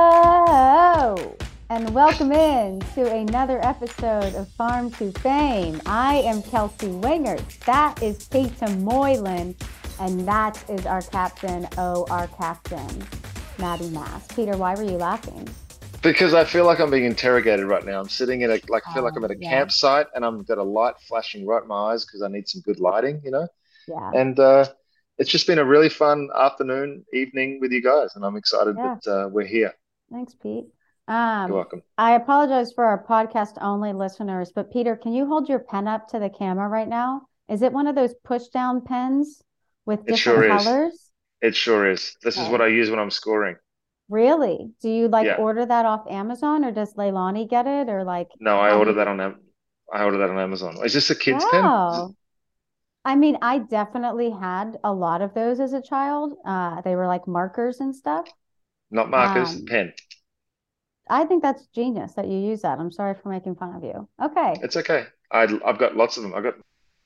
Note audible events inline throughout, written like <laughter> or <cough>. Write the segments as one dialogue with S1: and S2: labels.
S1: Hello, and welcome in to another episode of Farm to Fame. I am Kelsey Wingert. That is Peter Moylan, and that is our captain, oh, our captain, Maddie Mass. Peter, why were you laughing?
S2: Because I feel like I'm being interrogated right now. I'm sitting in a like I feel like I'm at a
S1: Oh, yeah.
S2: campsite and I've got a light flashing right in my eyes because I need some good lighting, you know.
S1: Yeah.
S2: And uh, it's just been a really fun afternoon, evening with you guys, and I'm excited
S1: Yeah.
S2: that uh, we're here.
S1: Thanks, Pete. Um,
S2: You're welcome.
S1: I apologize for our podcast only listeners, but Peter, can you hold your pen up to the camera right now? Is it one of those push down pens with different It
S2: sure is.
S1: colors?
S2: It sure is. This is what I use when I'm scoring.
S1: Really? Do you like
S2: Yeah.
S1: order that off Amazon or does Leilani get it or like
S2: No, I ordered
S1: you-
S2: that on I ordered that on Amazon. Is this a kid's pen?
S1: I mean, I definitely had a lot of those as a child. Uh, they were like markers and stuff.
S2: Not markers,
S1: Um,
S2: pen.
S1: I think that's genius that you use that. I'm sorry for making fun of you. Okay.
S2: It's okay. I, I've got lots of them. I've got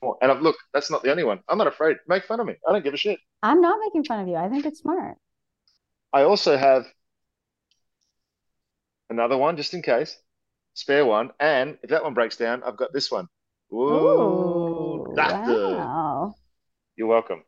S2: more. And I've, look, that's not the only one. I'm not afraid. Make fun of me. I don't give a shit.
S1: I'm not making fun of you. I think it's smart.
S2: I also have another one just in case, spare one. And if that one breaks down, I've got this one. Ooh,
S1: Ooh,
S2: good.
S1: wow.
S2: You're welcome.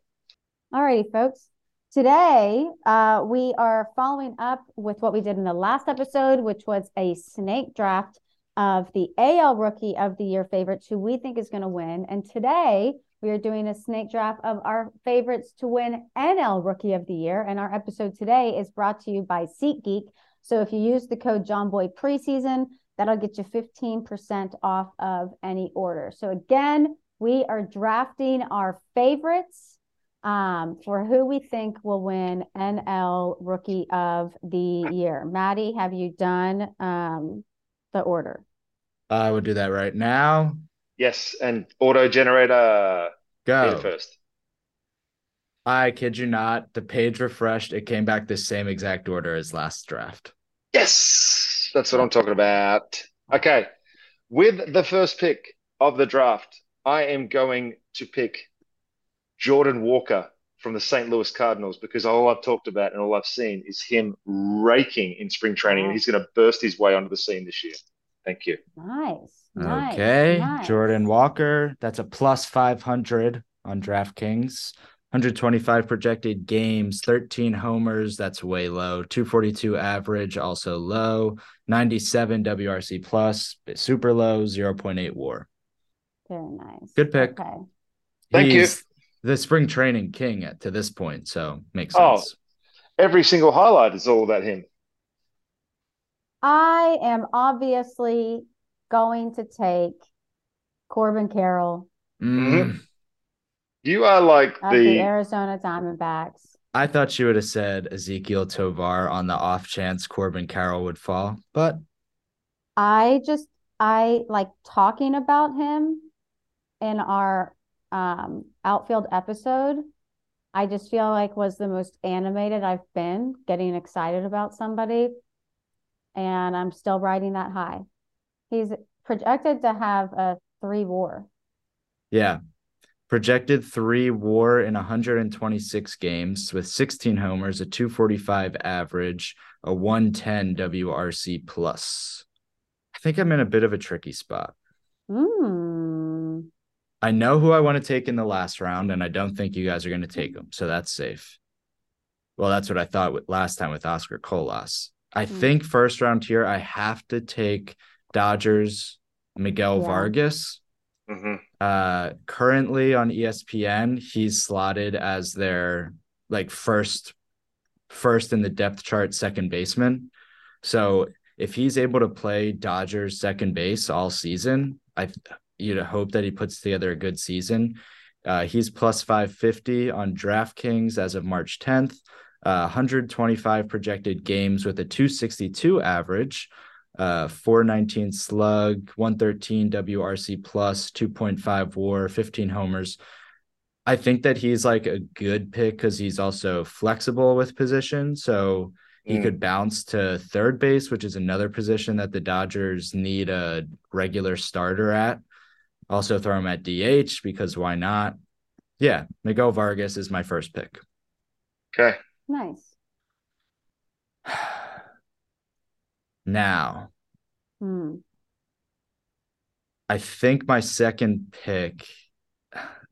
S1: All righty, folks. Today, uh, we are following up with what we did in the last episode, which was a snake draft of the AL Rookie of the Year favorites who we think is going to win. And today, we are doing a snake draft of our favorites to win NL Rookie of the Year. And our episode today is brought to you by SeatGeek. So if you use the code Jomboy preseason, that'll get you 15% off of any order. So again, we are drafting our favorites um, for who we think will win NL Rookie of the Year. Maddie, have you done um, the order?
S3: I would do that right now.
S2: Yes, and auto generator
S3: Go.
S2: first.
S3: I kid you not. The page refreshed. It came back the same exact order as last draft.
S2: Yes, that's what I'm talking about. Okay, with the first pick of the draft, I am going to pick Jordan Walker from the St. Louis Cardinals because all I've talked about and all I've seen is him raking in spring training, and he's going to burst his way onto the scene this year. Thank you.
S1: Nice. Nice.
S3: Okay.
S1: Nice.
S3: Jordan Walker. That's a plus 500 on DraftKings. 125 projected games, 13 homers. That's way low. 242 average, also low. 97 WRC plus, super low. 0.8 WAR.
S1: Very nice.
S3: Good pick.
S1: Okay.
S2: Thank you.
S3: The spring training king at to this point, so makes
S2: Oh.
S3: sense.
S2: Every single highlight is all about him.
S1: I am obviously going to take Corbin Carroll
S3: Mm,
S2: You are like
S1: the
S2: the
S1: Arizona Diamondbacks.
S3: I thought you would have said Ezequiel Tovar on the off chance Corbin Carroll would fall, but
S1: I just I like talking about him in our um outfield episode. I just feel like was the most animated I've been getting excited about somebody, and I'm still riding that high. He's projected to have a three WAR.
S3: yeah. Projected three WAR in 126 games with 16 homers, a 245 average, a 110 WRC plus. I think I'm in a bit of a tricky spot.
S1: Hmm.
S3: I know who I want to take in the last round, and I don't think you guys are going to take him, so that's safe. Well, that's what I thought with last time with Oscar Colas. I
S1: Hmm.
S3: think first round here, I have to take Dodgers Miguel
S1: Yeah.
S3: Vargas.
S2: Mhm.
S3: Uh, currently on ESPN, he's slotted as their like first, first in the depth chart second baseman. So if he's able to play Dodgers second base all season, I you'd hope that he puts together a good season. Uh, he's plus 550 on DraftKings as of March 10th. uh, 125 projected games with a 262 average, uh, 419 slug, 113 WRC plus, 2.5 war, 15 homers. I think that he's like a good pick because he's also flexible with position. So he mm. could bounce to third base, which is another position that the Dodgers need a regular starter at. Also throw him at DH because why not? Yeah, Miguel Vargas is my first pick.
S2: Okay.
S1: Nice. <sighs>
S3: Now,
S1: hmm.
S3: I think my second pick,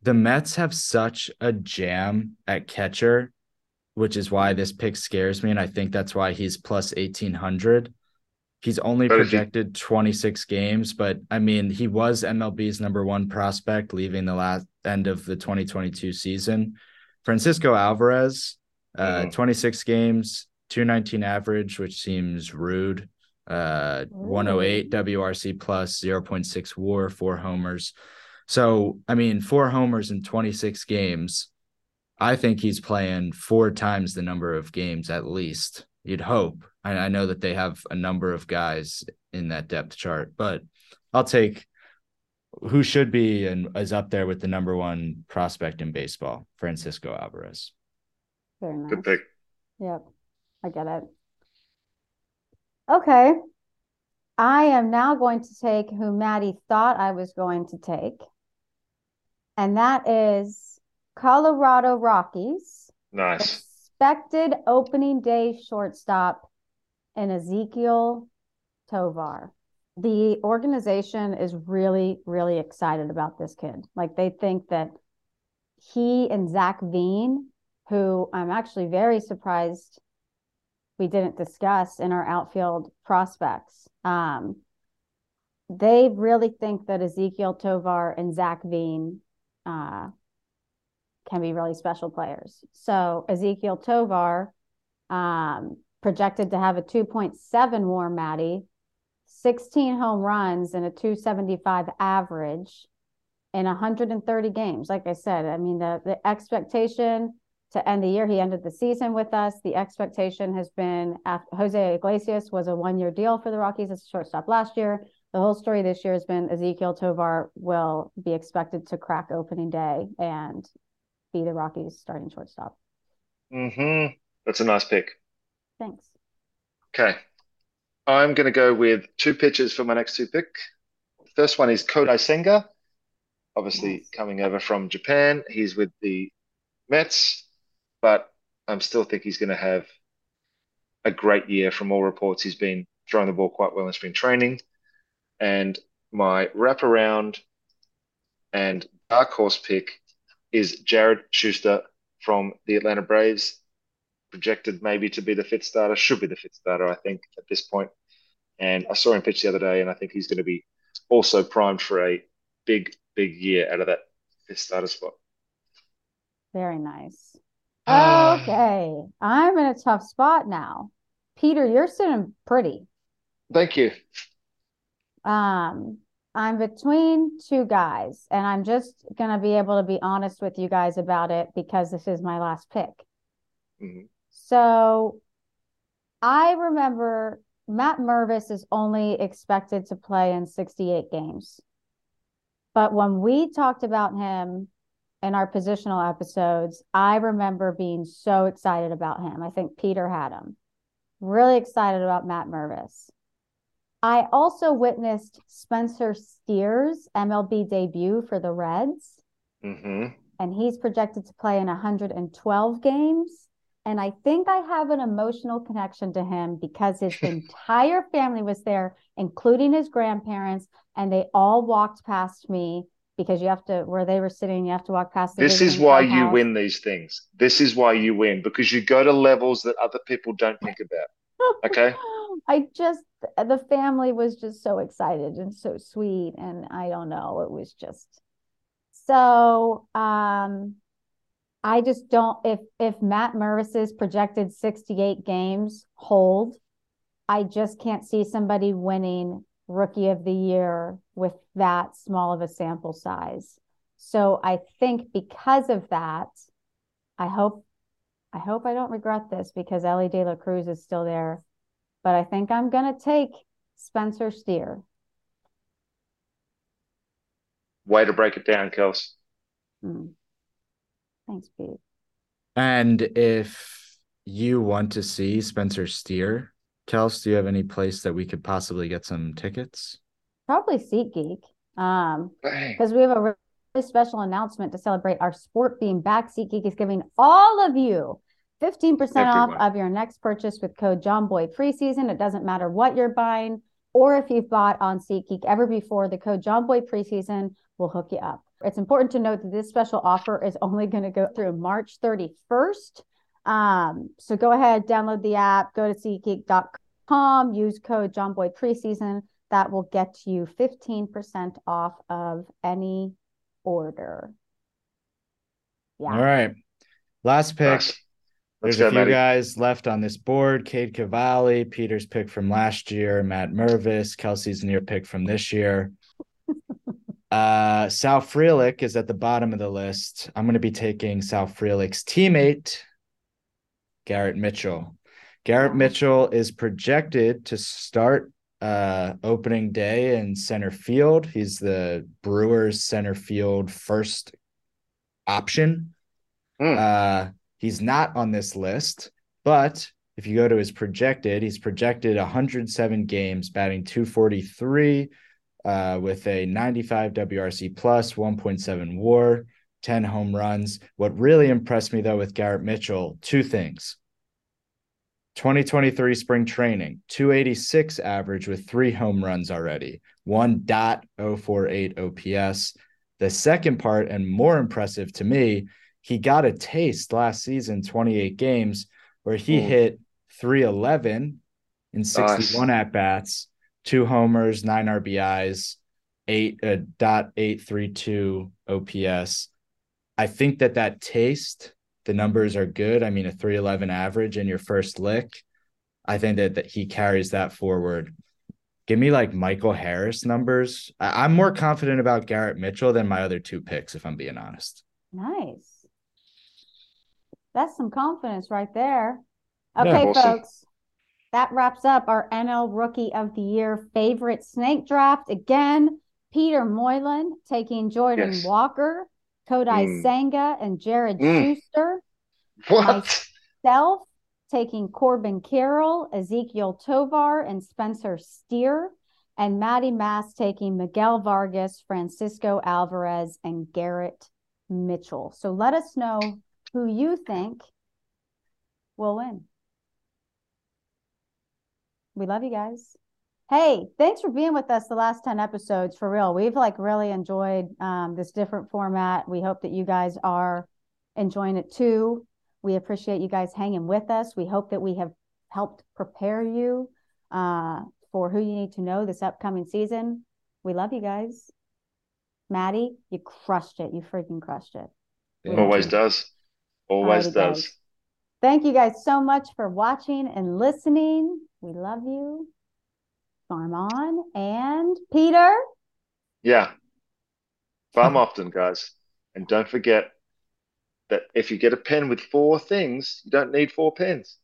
S3: the Mets have such a jam at catcher, which is why this pick scares me. And I think that's why he's plus 1800. He's only but projected he... 26 games, but I mean, he was MLB's number one prospect leaving the last end of the 2022 season. Francisco Alvarez, uh, mm-hmm. 26 games, 219 average, which seems rude. Uh, 108 WRC plus, 0.6 war, four homers. So, I mean, four homers in 26 games. I think he's playing four times the number of games at least. You'd hope. I, I know that they have a number of guys in that depth chart, but I'll take who should be and is up there with the number one prospect in baseball, Francisco Alvarez.
S1: Very nice.
S2: Good pick.
S1: Yep. I get it. Okay. I am now going to take who Maddie thought I was going to take. And that is Colorado Rockies.
S2: Nice.
S1: Expected opening day shortstop in Ezequiel Tovar. The organization is really, really excited about this kid. Like they think that he and Zach Veen who I'm actually very surprised we didn't discuss in our outfield prospects. Um, they really think that Ezequiel Tovar and Zach Veen uh, can be really special players. So Ezequiel Tovar um, projected to have a 2.7 WAR Maddie, 16 home runs and a 275 average in 130 games. Like I said, I mean the the expectation to end the year. He ended the season with us. The expectation has been after Jose Iglesias was a one year deal for the Rockies as a shortstop last year. The whole story this year has been Ezequiel Tovar will be expected to crack opening day and be the Rockies starting shortstop.
S2: Mm-hmm. That's a nice pick.
S1: Thanks.
S2: Okay. I'm going to go with two pitches for my next two pick. First one is Kodai Senga, obviously yes. coming over from Japan. He's with the Mets but I'm still think he's going to have a great year. From all reports, he's been throwing the ball quite well in spring training. And my wraparound and dark horse pick is Jared Schuster from the Atlanta Braves, projected maybe to be the fifth starter, should be the fifth starter, I think, at this point. And I saw him pitch the other day, and I think he's going to be also primed for a big, big year out of that fifth starter spot.
S1: Very nice. <sighs> Okay. I'm in a tough spot now. Peter, you're sitting pretty.
S2: Thank you.
S1: Um, I'm between two guys, and I'm just gonna be able to be honest with you guys about it because this is my last pick.
S2: Mm-hmm.
S1: So I remember Matt Mervis is only expected to play in 68 games. But when we talked about him in our positional episodes, I remember being so excited about him. I think Peter had him. Really excited about Matt Mervis. I also witnessed Spencer Steer's MLB debut for the Reds.
S2: Mm-hmm.
S1: And he's projected to play in 112 games. And I think I have an emotional connection to him because his <laughs> entire family was there, including his grandparents, and they all walked past me because you have to where they were sitting you have to walk past
S2: this is why you win these things. This is why you win because you go to levels that other people don't think about. Okay? <laughs>
S1: I just the family was just so excited and so sweet and i don't know it was just so um i just don't if if matt mervis's projected 68 games hold i just can't see somebody winning rookie of the year with that small of a sample size. So I think because of that, I hope I hope I don't regret this because Elly De La Cruz is still there, but I think I'm going to take Spencer Steer.
S2: Way to break it down, Kels.
S1: Hmm. Thanks, Pete.
S3: And if you want to see Spencer Steer, Kels, do you have any place that we could possibly get some tickets?
S1: Probably SeatGeek. Um, because we have a really special announcement to celebrate our sport being back. SeatGeek is giving all of you 15% off of your next purchase with code John Jomboy preseason. It doesn't matter what you're buying or if you've bought on SeatGeek ever before, the code John Jomboy preseason will hook you up. It's important to note that this special offer is only going to go through March 31st. Um, so go ahead, download the app, go to SeatGeek.com, use code Jomboy preseason. That will get you 15% off of any order. Yeah.
S3: All right. Last pick.
S2: Nice. Let's
S3: There's
S2: go,
S3: a few
S2: Matty.
S3: guys left on this board. Cade Cavalli, Peter's pick from last year, Matt Mervis, Kelsey's near pick from this year. <laughs> uh Sal Frelick is at the bottom of the list. I'm gonna be taking Sal Frelick's teammate, Garrett Mitchell. Garrett Mitchell is projected to start uh opening day in center field. He's the Brewers center field first option.
S2: Hmm.
S3: Uh he's not on this list, but if you go to his projected, he's projected 107 games, batting 243 uh, with a 95 WRC plus, 1.7 WAR, 10 home runs. What really impressed me though with Garrett Mitchell, two things. 2023 spring training, 286 average with three home runs already, 1.048 OPS. The second part, and more impressive to me, he got a taste last season, 28 games, where he
S2: Hmm.
S3: hit 311 in 61 at bats, two homers, nine RBIs, eight uh, dot eight three two OPS. I think that that taste, the numbers are good. I mean, a 311 average in your first lick. I think that, that he carries that forward. Give me like Michael Harris numbers. I, I'm more confident about Garrett Mitchell than my other two picks, if I'm being honest.
S1: Nice. That's some confidence right there.
S3: Yeah.
S1: Okay,
S2: Awesome.
S1: folks. That wraps up our NL Rookie of the Year favorite snake draft. Again, Peter Moylan taking Jordan
S2: Yes.
S1: Walker, Kodai
S2: Mm.
S1: Senga, and Jared
S2: Mm.
S1: Schuster.
S2: What?
S1: Self taking Corbin Carroll, Ezequiel Tovar, and Spencer Steer. And Maddie Mass taking Miguel Vargas, Francisco Alvarez, and Garrett Mitchell. So let us know who you think will win. We love you guys. Hey, thanks for being with us the last 10 episodes for real. We've like really enjoyed um, this different format. We hope that you guys are enjoying it too. We appreciate you guys hanging with us. We hope that we have helped prepare you uh, for who you need to know this upcoming season. We love you guys. Maddie, you crushed it. You freaking crushed it.
S3: Thank
S2: Always
S3: you.
S2: does. Always
S1: Alrighty,
S2: does.
S1: guys. Thank you guys so much for watching and listening. We love you. Farm on. And Peter.
S2: Yeah. Farm hmm. often, guys. And don't forget that if you get a pen with four things, you don't need four pens.